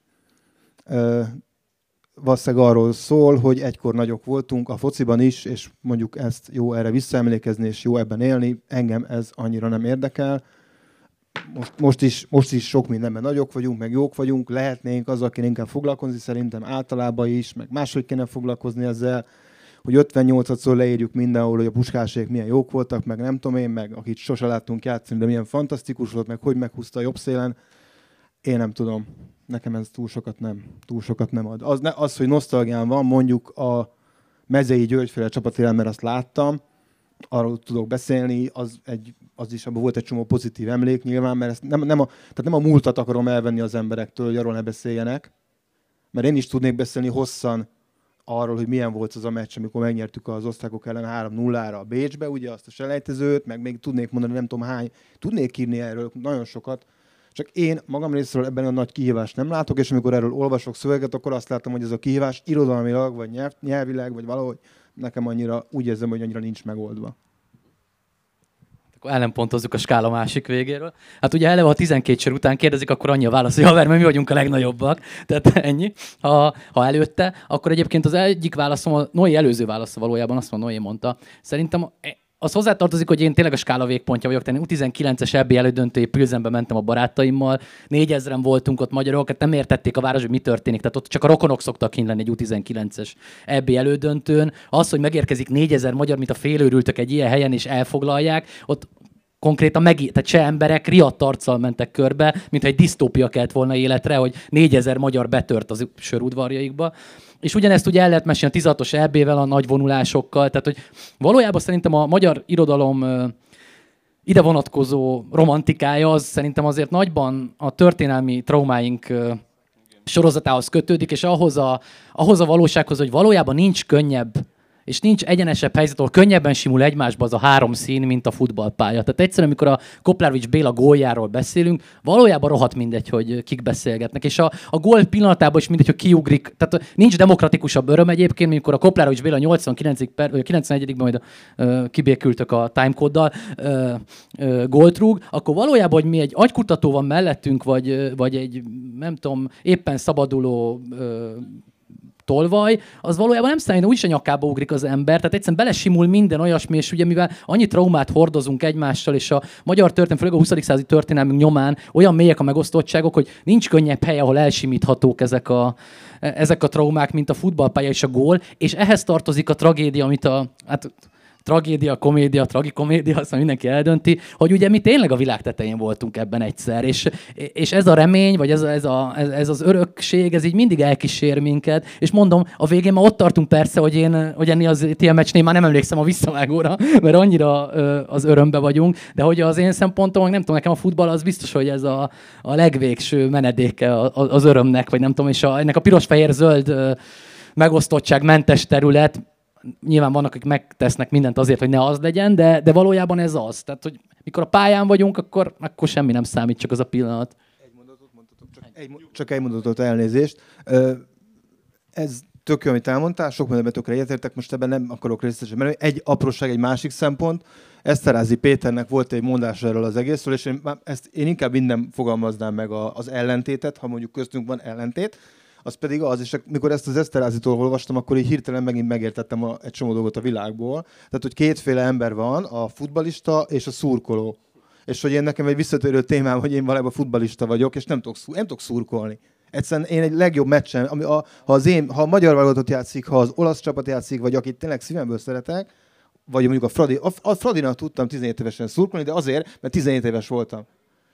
Speaker 4: valószínűleg arról szól, hogy egykor nagyok voltunk a fociban is, és mondjuk ezt jó erre visszaemlékezni, és jó ebben élni. Engem ez annyira nem érdekel. most, most, is, most is sok mindenben nagyok vagyunk, meg jók vagyunk, lehetnénk az, aki inkább foglalkozni, szerintem általában is, meg máshogy kéne foglalkozni ezzel, hogy 58-szor leírjuk mindenhol, hogy a puskásék milyen jók voltak, meg nem tudom én, meg akit sose láttunk játszani, de milyen fantasztikus volt, meg hogy meghúzta a jobb szélen. Én nem tudom. Nekem ez túl sokat nem, túl sokat nem ad. Az, ne, az hogy nosztalgián van, mondjuk a mezei Györgyféle csapatélel, mert azt láttam, arról tudok beszélni, az, egy, az is abban volt egy csomó pozitív emlék nyilván, mert ezt nem, nem, a, tehát nem a múltat akarom elvenni az emberektől, hogy arról ne beszéljenek, mert én is tudnék beszélni hosszan arról, hogy milyen volt az a meccs, amikor megnyertük az osztrákok ellen 3-0-ra a Bécsbe, ugye azt a selejtezőt, meg még tudnék mondani nem tudom hány, tudnék írni erről nagyon sokat, csak én magam részéről ebben a nagy kihívást nem látok, és amikor erről olvasok szöveget, akkor azt látom, hogy ez a kihívás irodalmilag, vagy nyelv, nyelvileg, vagy valahogy nekem annyira úgy érzem, hogy annyira nincs megoldva.
Speaker 5: Akkor ellenpontozzuk a skála másik végéről. Hát ugye eleve, ha 12 sor után kérdezik, akkor annyi a válasz, hogy haver, mert mi vagyunk a legnagyobbak. Tehát ennyi. Ha, ha előtte, akkor egyébként az egyik válaszom, a Noé előző válasza valójában azt mondja, Noé mondta. Szerintem az hozzátartozik, hogy én tényleg a skála végpontja vagyok. Tehát U19-es ebbi elődöntői Pilzenbe mentem a barátaimmal, négyezren voltunk ott magyarok, hát nem értették a város, hogy mi történik. Tehát ott csak a rokonok szoktak kint lenni egy U19-es ebbi elődöntőn. Az, hogy megérkezik négyezer magyar, mint a félőrültök egy ilyen helyen, és elfoglalják, ott konkrétan meg, tehát se emberek riadt arccal mentek körbe, mintha egy disztópia kelt volna életre, hogy négyezer magyar betört az sörudvarjaikba. És ugyanezt ugye el lehet mesélni a 16-os EB-vel, a nagy vonulásokkal, tehát hogy valójában szerintem a magyar irodalom ide vonatkozó romantikája az szerintem azért nagyban a történelmi traumáink sorozatához kötődik, és ahhoz a, ahhoz a valósághoz, hogy valójában nincs könnyebb és nincs egyenesebb helyzet, ahol könnyebben simul egymásba az a három szín, mint a futballpálya. Tehát egyszerűen, amikor a Koplárovics Béla góljáról beszélünk, valójában rohadt mindegy, hogy kik beszélgetnek. És a, a gól pillanatában is mindegy, hogy kiugrik. Tehát nincs demokratikusabb öröm egyébként, amikor a Koplárovics Béla 89 per, 91 ben majd uh, kibékültök a timecode-dal, uh, gólt rúg, akkor valójában, hogy mi egy agykutató van mellettünk, vagy, vagy egy, nem tudom, éppen szabaduló uh, tolvaj, az valójában nem számít, úgyis a nyakába ugrik az ember, tehát egyszerűen belesimul minden olyasmi, és ugye mivel annyi traumát hordozunk egymással, és a magyar történelem, főleg a 20. századi történelmünk nyomán olyan mélyek a megosztottságok, hogy nincs könnyebb hely, ahol elsimíthatók ezek a, ezek a traumák, mint a futballpálya és a gól, és ehhez tartozik a tragédia, amit a, hát tragédia, komédia, tragikomédia, azt mindenki eldönti, hogy ugye mi tényleg a világ tetején voltunk ebben egyszer, és, és ez a remény, vagy ez, a, ez, a, ez, az örökség, ez így mindig elkísér minket, és mondom, a végén már ott tartunk persze, hogy én, hogy enni az ilyen meccsnél már nem emlékszem a visszavágóra, <laughs> mert annyira ö, az örömbe vagyunk, de hogy az én szempontom, nem tudom, nekem a futball az biztos, hogy ez a, a legvégső menedéke az örömnek, vagy nem tudom, és a, ennek a piros-fehér-zöld megosztottság mentes terület, nyilván vannak, akik megtesznek mindent azért, hogy ne az legyen, de, de valójában ez az. Tehát, hogy mikor a pályán vagyunk, akkor, akkor semmi nem számít, csak az a pillanat.
Speaker 4: Egy mondatot mondhatok, csak egy, csak egy mondatot elnézést. Ez tök jó, amit elmondtál, sok mindenben tökre egyetértek, most ebben nem akarok részletesen, mert egy apróság, egy másik szempont. Eszterázi Péternek volt egy mondás erről az egészről, és én, ezt én inkább minden fogalmaznám meg az ellentétet, ha mondjuk köztünk van ellentét, az pedig az, és mikor ezt az Eszterázitól olvastam, akkor így hirtelen megint megértettem a, egy csomó dolgot a világból. Tehát, hogy kétféle ember van, a futbalista és a szurkoló. És hogy én nekem egy visszatérő témám, hogy én valójában futbalista vagyok, és nem tudok, nem tudok szurkolni. Egyszerűen én egy legjobb meccsen, ami a, ha, az én, ha a magyar válogatott játszik, ha az olasz csapat játszik, vagy akit tényleg szívemből szeretek, vagy mondjuk a Fradi, a, a Fradinak tudtam 17 évesen szurkolni, de azért, mert 17 éves voltam.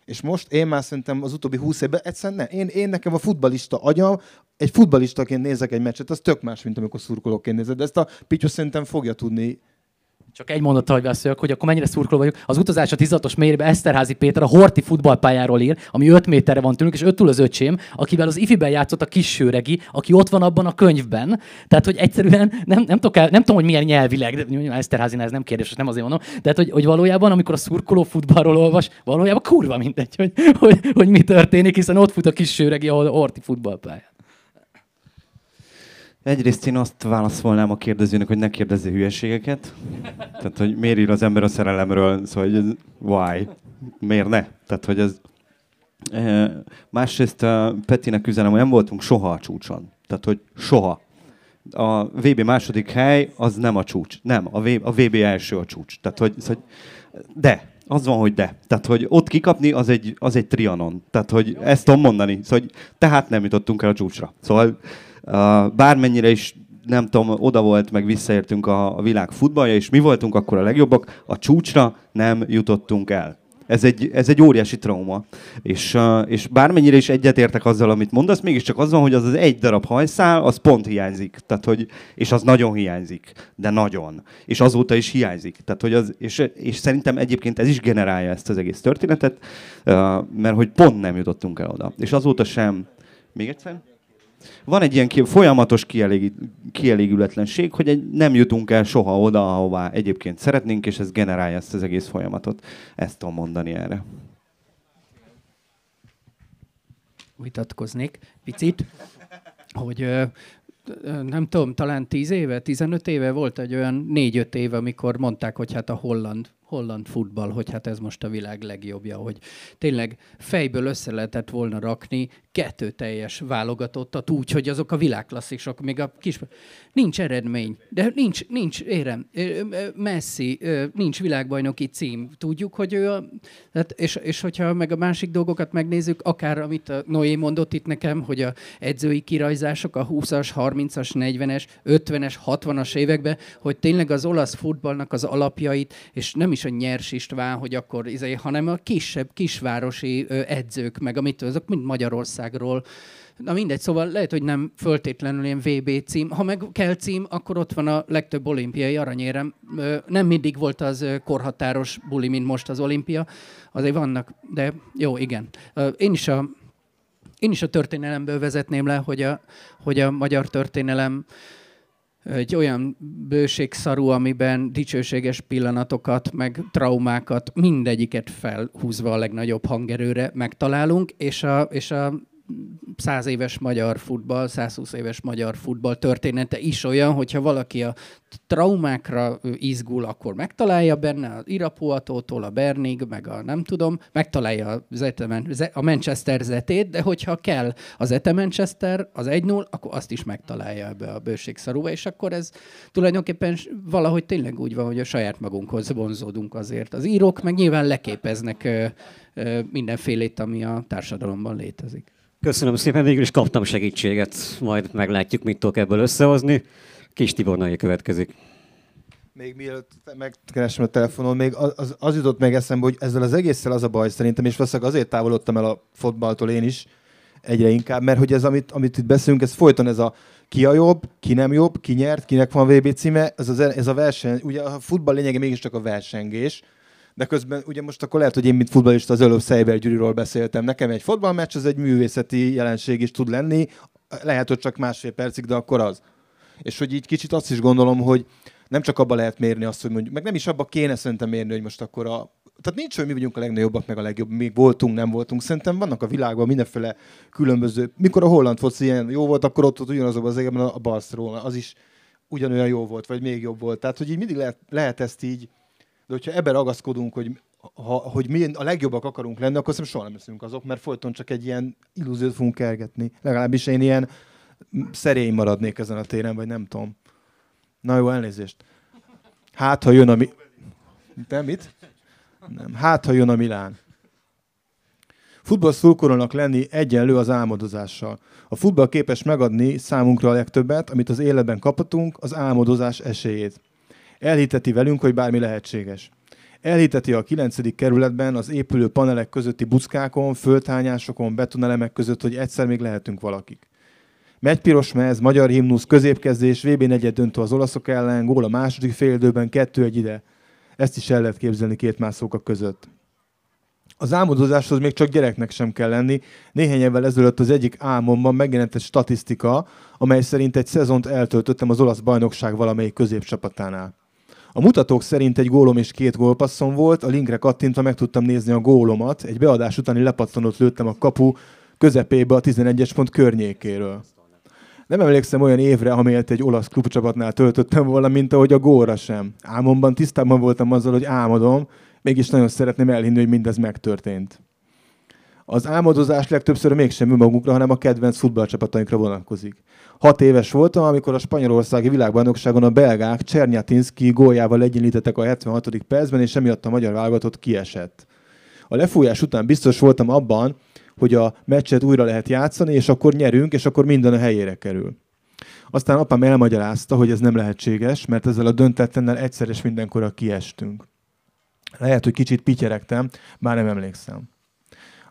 Speaker 4: És most én már szerintem az utóbbi 20 évben egyszerűen nem. Én, én nekem a futbalista agyam, egy futbalistaként nézek egy meccset, az tök más, mint amikor szurkolóként nézed. De ezt a Pityu szerintem fogja tudni
Speaker 5: csak egy mondattal, hogy beszéljek, hogy akkor mennyire szurkoló vagyok. Az utazás a 16-os mélybe Eszterházi Péter a Horti futballpályáról ír, ami 5 méterre van tőlünk, és 5 túl az öcsém, akivel az ifiben játszott a kis sőregi, aki ott van abban a könyvben. Tehát, hogy egyszerűen nem, nem, tudok el, nem tudom, hogy milyen nyelvileg, de Eszterházi ez nem kérdés, nem azért mondom, de hát, hogy, hogy valójában, amikor a szurkoló futballról olvas, valójában kurva mindegy, hogy, hogy, hogy mi történik, hiszen ott fut a kis sőregi, ahol a Horti futballpálya.
Speaker 6: Egyrészt én azt válaszolnám a kérdezőnek, hogy ne kérdezze hülyeségeket. Tehát, hogy miért ír az ember a szerelemről, szóval, hogy why? Miért ne? Tehát, hogy ez... E, másrészt a Petinek üzenem, hogy nem voltunk soha a csúcson. Tehát, hogy soha. A VB második hely az nem a csúcs. Nem, a VB, első a csúcs. Tehát, hogy, hogy de, Az van, hogy de. Tehát, hogy ott kikapni, az egy, az egy trianon. Tehát, hogy ezt tudom mondani. Szóval, tehát nem jutottunk el a csúcsra. Szóval bármennyire is nem tudom, oda volt, meg visszaértünk a, világ futballja, és mi voltunk akkor a legjobbak, a csúcsra nem jutottunk el. Ez egy, ez egy óriási trauma. És, és bármennyire is egyetértek azzal, amit mondasz, mégiscsak az van, hogy az az egy darab hajszál, az pont hiányzik. Tehát, hogy, és az nagyon hiányzik. De nagyon. És azóta is hiányzik. Tehát, hogy az, és, és szerintem egyébként ez is generálja ezt az egész történetet, mert hogy pont nem jutottunk el oda. És azóta sem. Még egyszer? Van egy ilyen folyamatos kielég, kielégületlenség, hogy nem jutunk el soha oda, ahová egyébként szeretnénk, és ez generálja ezt az egész folyamatot. Ezt tudom mondani erre.
Speaker 3: Vitatkoznék picit, hogy nem tudom, talán 10 éve, 15 éve volt egy olyan 4-5 éve, amikor mondták, hogy hát a holland holland futball, hogy hát ez most a világ legjobbja, hogy tényleg fejből össze lehetett volna rakni kettő teljes válogatottat úgy, hogy azok a világklasszisok, még a kis... Nincs eredmény, de nincs, nincs érem, Messi, nincs világbajnoki cím. Tudjuk, hogy ő a... Hát, és, és hogyha meg a másik dolgokat megnézzük, akár amit a Noé mondott itt nekem, hogy a edzői kirajzások a 20-as, 30-as, 40-es, 50-es, 60-as években, hogy tényleg az olasz futballnak az alapjait, és nem is a Nyers István, hogy akkor, izé, hanem a kisebb, kisvárosi edzők, meg amit azok mind Magyarországról, Na mindegy, szóval lehet, hogy nem föltétlenül ilyen VB cím. Ha meg kell cím, akkor ott van a legtöbb olimpiai aranyérem. Nem mindig volt az korhatáros buli, mint most az olimpia. Azért vannak, de jó, igen. Én is a, én is a történelemből vezetném le, hogy a, hogy a magyar történelem egy olyan bőségszarú, amiben dicsőséges pillanatokat, meg traumákat, mindegyiket felhúzva a legnagyobb hangerőre megtalálunk, és a, és a száz éves magyar futball, 120 éves magyar futball története is olyan, hogyha valaki a traumákra izgul, akkor megtalálja benne az Irapuatótól a Bernig, meg a nem tudom, megtalálja a Manchester zetét, de hogyha kell az Ete Manchester, az 1-0, akkor azt is megtalálja ebbe a bőségszarúba, és akkor ez tulajdonképpen valahogy tényleg úgy van, hogy a saját magunkhoz vonzódunk azért. Az írók meg nyilván leképeznek mindenfélét, ami a társadalomban létezik.
Speaker 2: Köszönöm szépen, végül is kaptam segítséget, majd meglátjuk, mit tudok ebből összehozni. Kis Tibornai következik.
Speaker 4: Még mielőtt megkeresem a telefonon, még az, az, jutott meg eszembe, hogy ezzel az egésszel az a baj szerintem, és valószínűleg azért távolodtam el a fotballtól én is egyre inkább, mert hogy ez, amit, amit itt beszélünk, ez folyton ez a ki a jobb, ki nem jobb, ki nyert, kinek van VB címe, ez, az, ez a verseny, ugye a futball lényege mégiscsak a versengés, de közben ugye most akkor lehet, hogy én, mint futballista, az előbb Szejber Gyuriról beszéltem. Nekem egy fotballmeccs az egy művészeti jelenség is tud lenni, lehet, hogy csak másfél percig, de akkor az. És hogy így kicsit azt is gondolom, hogy nem csak abba lehet mérni azt, hogy mondjuk, meg nem is abba kéne szerintem mérni, hogy most akkor a tehát nincs, hogy mi vagyunk a legnagyobbak, meg a legjobb, még voltunk, nem voltunk. Szerintem vannak a világban mindenféle különböző. Mikor a holland foci ilyen jó volt, akkor ott, ott ugyanazokban az égben a Barcelona, az is ugyanolyan jó volt, vagy még jobb volt. Tehát, hogy így mindig lehet, lehet ezt így de hogyha ebben ragaszkodunk, hogy, ha, hogy mi a legjobbak akarunk lenni, akkor szerintem soha nem leszünk azok, mert folyton csak egy ilyen illúziót fogunk kergetni. Legalábbis én ilyen szerény maradnék ezen a téren, vagy nem tudom. Na jó, elnézést. Hát, ha jön a mi... Te mit? Nem. Hát, ha jön a Milán. Futball szurkolónak lenni egyenlő az álmodozással. A futball képes megadni számunkra a legtöbbet, amit az életben kaphatunk, az álmodozás esélyét. Elhiteti velünk, hogy bármi lehetséges. Elhiteti a 9. kerületben az épülő panelek közötti buckákon, földhányásokon, betonelemek között, hogy egyszer még lehetünk valakik. Megy piros mez, magyar himnusz, középkezdés, VB negyed döntő az olaszok ellen, gól a második félidőben, kettő egy ide. Ezt is el lehet képzelni két mászóka között. Az álmodozáshoz még csak gyereknek sem kell lenni. Néhány évvel ezelőtt az egyik álmomban megjelent egy statisztika, amely szerint egy szezont eltöltöttem az olasz bajnokság valamelyik középcsapatánál. A mutatók szerint egy gólom és két gólpasszom volt, a linkre kattintva meg tudtam nézni a gólomat, egy beadás utáni lepattanót lőttem a kapu közepébe a 11-es pont környékéről. Nem emlékszem olyan évre, amelyet egy olasz klubcsapatnál töltöttem volna, mint ahogy a góra sem. Álmomban tisztában voltam azzal, hogy álmodom, mégis nagyon szeretném elhinni, hogy mindez megtörtént. Az álmodozás legtöbbször mégsem önmagunkra, hanem a kedvenc futballcsapatainkra vonatkozik. Hat éves voltam, amikor a spanyolországi világbajnokságon a belgák Csernyatinski góljával egyenlítettek a 76. percben, és emiatt a magyar válogatott kiesett. A lefújás után biztos voltam abban, hogy a meccset újra lehet játszani, és akkor nyerünk, és akkor minden a helyére kerül. Aztán apám elmagyarázta, hogy ez nem lehetséges, mert ezzel a döntetlennel egyszer és mindenkorra kiestünk. Lehet, hogy kicsit pityeregtem, már nem emlékszem.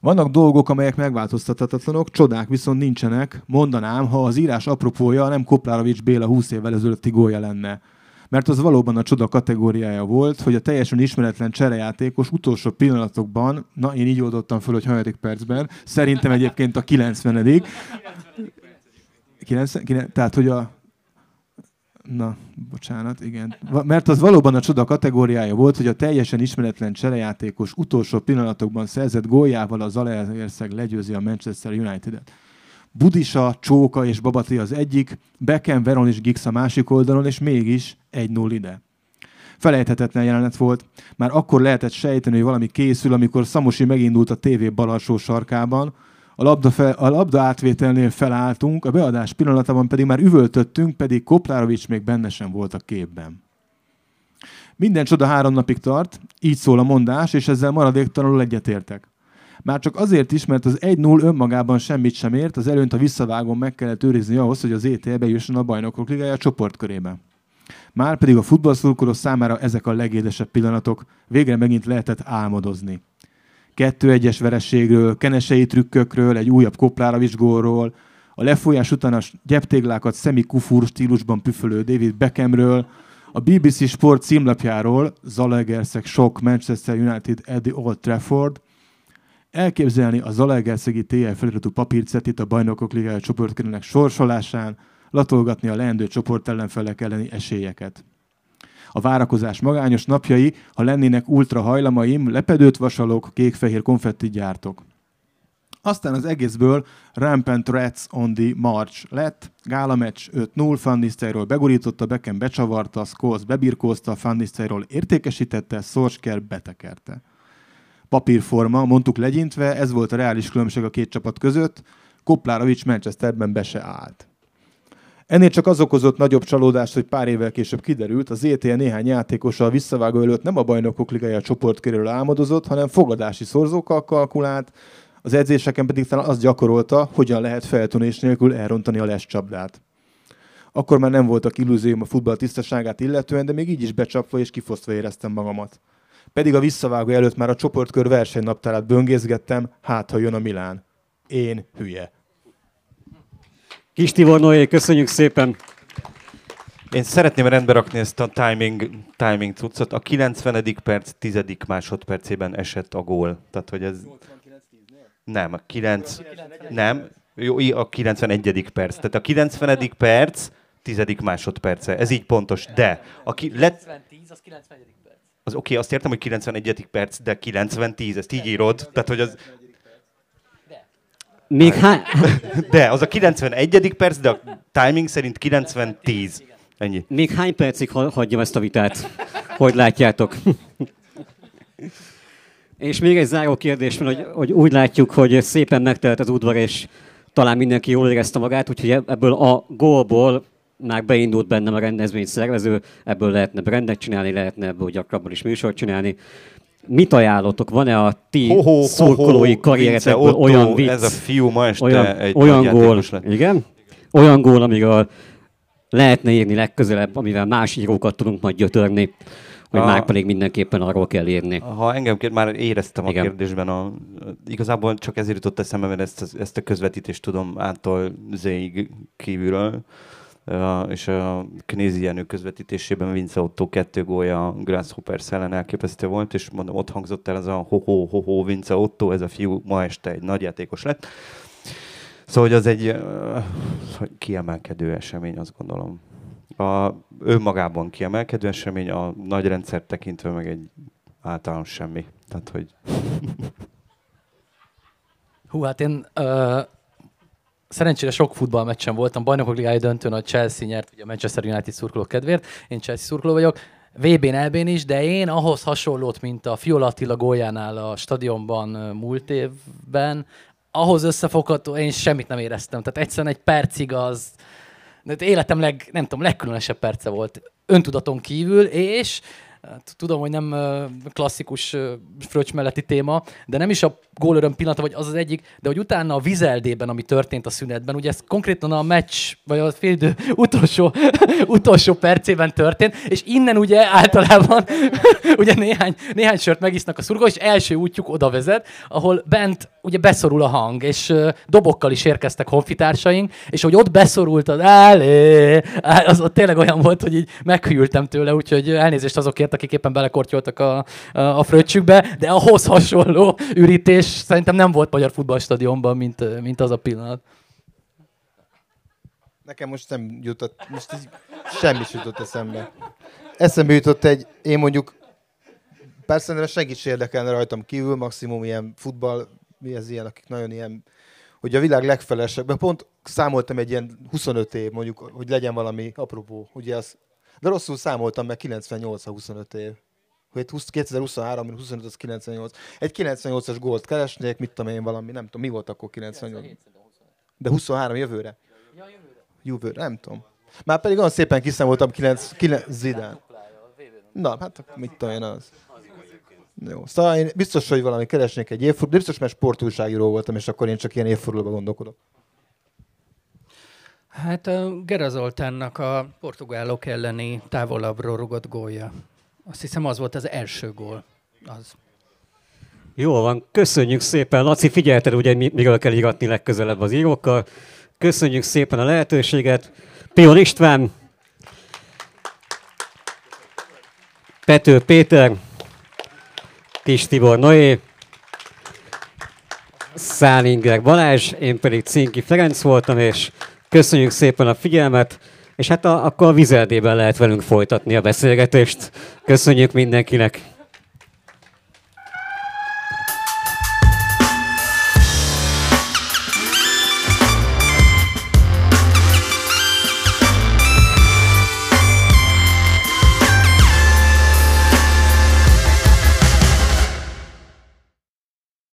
Speaker 4: Vannak dolgok, amelyek megváltoztathatatlanok, csodák viszont nincsenek. Mondanám, ha az írás apropója nem Koplárovics Béla 20 évvel ezelőtti gólya lenne. Mert az valóban a csoda kategóriája volt, hogy a teljesen ismeretlen cserejátékos utolsó pillanatokban, na én így oldottam föl, hogy hanyadik percben, szerintem egyébként a 90 90, <laughs> tehát, hogy a Na, bocsánat, igen. Mert az valóban a csoda kategóriája volt, hogy a teljesen ismeretlen cserejátékos utolsó pillanatokban szerzett góljával az Zalaegerszeg legyőzi a Manchester United-et. Budisa, Csóka és Babati az egyik, Beckham, Veron és Giggs a másik oldalon, és mégis 1-0 ide. Felejthetetlen jelenet volt. Már akkor lehetett sejteni, hogy valami készül, amikor Szamosi megindult a tévé bal alsó sarkában, a labda, fel, a labda átvételnél felálltunk, a beadás pillanatában pedig már üvöltöttünk, pedig Koplárovics még benne sem volt a képben. Minden csoda három napig tart, így szól a mondás, és ezzel maradéktalanul egyetértek. Már csak azért is, mert az 1-0 önmagában semmit sem ért, az előnt a visszavágón meg kellett őrizni ahhoz, hogy az ETL bejusson a bajnokok ligája csoportkörébe. Már pedig a futballszurkoló számára ezek a legédesebb pillanatok, végre megint lehetett álmodozni kettő egyes verességről, kenesei trükkökről, egy újabb koplára gólról, a lefolyás után a gyeptéglákat szemi kufúr stílusban püfölő David Beckhamről, a BBC Sport címlapjáról Zalaegerszeg sok Manchester United the Old Trafford, elképzelni a Zalaegerszegi TL feliratú papírcetit a bajnokok ligája csoportkörének sorsolásán, latolgatni a leendő csoport ellenfelek elleni esélyeket a várakozás magányos napjai, ha lennének ultra hajlamaim, lepedőt vasalok, kék-fehér konfetti gyártok. Aztán az egészből Rampant Rats on the March lett, gála meccs 5-0, Fannisztájról begurította, Becken becsavarta, Scholes bebirkózta, Fannisztájról értékesítette, Szorsker betekerte. Papírforma, mondtuk legyintve, ez volt a reális különbség a két csapat között, Koplárovics Manchesterben be se állt. Ennél csak az okozott nagyobb csalódást, hogy pár évvel később kiderült, az ETL néhány játékosa a visszavágó előtt nem a bajnokok ligája csoportkörül álmodozott, hanem fogadási szorzókkal kalkulált, az edzéseken pedig talán azt gyakorolta, hogyan lehet feltűnés nélkül elrontani a lescsapdát. Akkor már nem voltak illúzióm a futball tisztaságát illetően, de még így is becsapva és kifosztva éreztem magamat. Pedig a visszavágó előtt már a csoportkör versenynaptárát böngészgettem, hát ha jön a Milán. Én hülye.
Speaker 2: Kis Tibor Noé, köszönjük szépen!
Speaker 6: Én szeretném rendbe rakni ezt a timing, timing cuccot. A 90. perc 10. másodpercében esett a gól. Tehát, hogy ez... Nem, a 9... Nem, jó, a 91. perc. Tehát a 90. perc 10. másodperce. Ez így pontos. De a ki... Let... 90 az 91. perc. Az oké, okay, azt értem, hogy 91. perc, de 90-10, ezt így írod. Tehát, hogy az...
Speaker 2: Még hány... <laughs>
Speaker 6: De, az a 91. perc, de a timing szerint 90-10. Ennyi.
Speaker 2: Még hány percig hagyjam ezt a vitát? Hogy látjátok? <laughs> és még egy záró kérdés van, hogy, hogy úgy látjuk, hogy szépen megtelt az udvar, és talán mindenki jól érezte magát, úgyhogy ebből a gólból már beindult bennem a rendezvény szervező, ebből lehetne brendet csinálni, lehetne ebből gyakrabban is műsort csinálni mit ajánlotok? Van-e a ti ho, ho, szurkolói karrieretekből olyan vicc?
Speaker 6: Ez a fiú ma este
Speaker 2: olyan,
Speaker 6: egy
Speaker 2: olyan gól, lett. igen? Olyan gól, amiről lehetne írni legközelebb, amivel más írókat tudunk majd gyötörni, hogy a, már pedig mindenképpen arról kell írni.
Speaker 6: Ha engem kér, már éreztem Igen. a kérdésben, a, igazából csak ezért jutott eszembe, mert ezt, ezt a közvetítést tudom által zéig kívülről és a Knézi Jenő közvetítésében Vince Otto kettő gólya a Grasshopper ellen elképesztő volt, és mondom, ott hangzott el ez a ho-ho-ho-ho Vince Otto, ez a fiú ma este egy nagy játékos lett. Szóval, hogy az egy kiemelkedő esemény, azt gondolom. A, önmagában kiemelkedő esemény, a nagy rendszer tekintve meg egy általános semmi. Tehát, hogy...
Speaker 5: Hú, hát én uh, szerencsére sok futballmeccsen voltam, bajnokok ligája döntőn a Chelsea nyert, ugye a Manchester United szurkoló kedvéért, én Chelsea szurkoló vagyok. VB-n, elbén is, de én ahhoz hasonlót, mint a Fiola Attila góljánál a stadionban múlt évben, ahhoz összefogható, én semmit nem éreztem. Tehát egyszerűen egy percig az, de életem leg, nem tudom, legkülönösebb perce volt öntudaton kívül, és Hát, tudom, hogy nem klasszikus fröccs melletti téma, de nem is a gólöröm pillanata, vagy az az egyik, de hogy utána a vizeldében, ami történt a szünetben, ugye ez konkrétan a meccs, vagy a félidő <laughs> utolsó, <laughs> utolsó percében történt, és innen ugye általában <laughs> ugye néhány, néhány sört megisznak a szurkolók, és első útjuk oda vezet, ahol bent ugye beszorul a hang, és dobokkal is érkeztek honfitársaink, és hogy ott beszorult az elé, az ott tényleg olyan volt, hogy így meghűltem tőle, úgyhogy elnézést azokért, akik éppen belekortyoltak a, a, a fröccsükbe, de ahhoz hasonló ürítés szerintem nem volt magyar futballstadionban, mint, mint az a pillanat.
Speaker 4: Nekem most nem jutott, most így semmi jutott eszembe. Eszembe jutott egy, én mondjuk, persze nem senki sem érdekelne rajtam kívül, maximum ilyen futball, mi ez ilyen, akik nagyon ilyen, hogy a világ legfelesebb. Pont számoltam egy ilyen 25 év, mondjuk, hogy legyen valami apropó, ugye az de rosszul számoltam, mert 98 a 25 év. Hogy 2023, 25 az 98. Egy 98-as gólt keresnék, mit tudom én valami, nem tudom, mi volt akkor 98. De 23 jövőre? Ja, jövőre. Jövőre, nem tudom. Már pedig olyan szépen kiszámoltam 9, 9 Zidán. Na, hát mit tudom én az. Jó. Szóval én biztos, hogy valami keresnék egy évforduló, biztos, mert sportújságíró voltam, és akkor én csak ilyen évfordulóban gondolkodok.
Speaker 3: Hát a Gera Zoltánnak a portugálok elleni távolabbról rugott gólja. Azt hiszem az volt az első gól. Az.
Speaker 2: Jó van, köszönjük szépen. Laci, figyelted ugye, miről kell iratni legközelebb az írókkal. Köszönjük szépen a lehetőséget. Pion István, Pető Péter, Kis Tibor Noé, Szálinger Balázs, én pedig Cinki Ferenc voltam, és Köszönjük szépen a figyelmet, és hát a, akkor a vizeldében lehet velünk folytatni a beszélgetést. Köszönjük mindenkinek!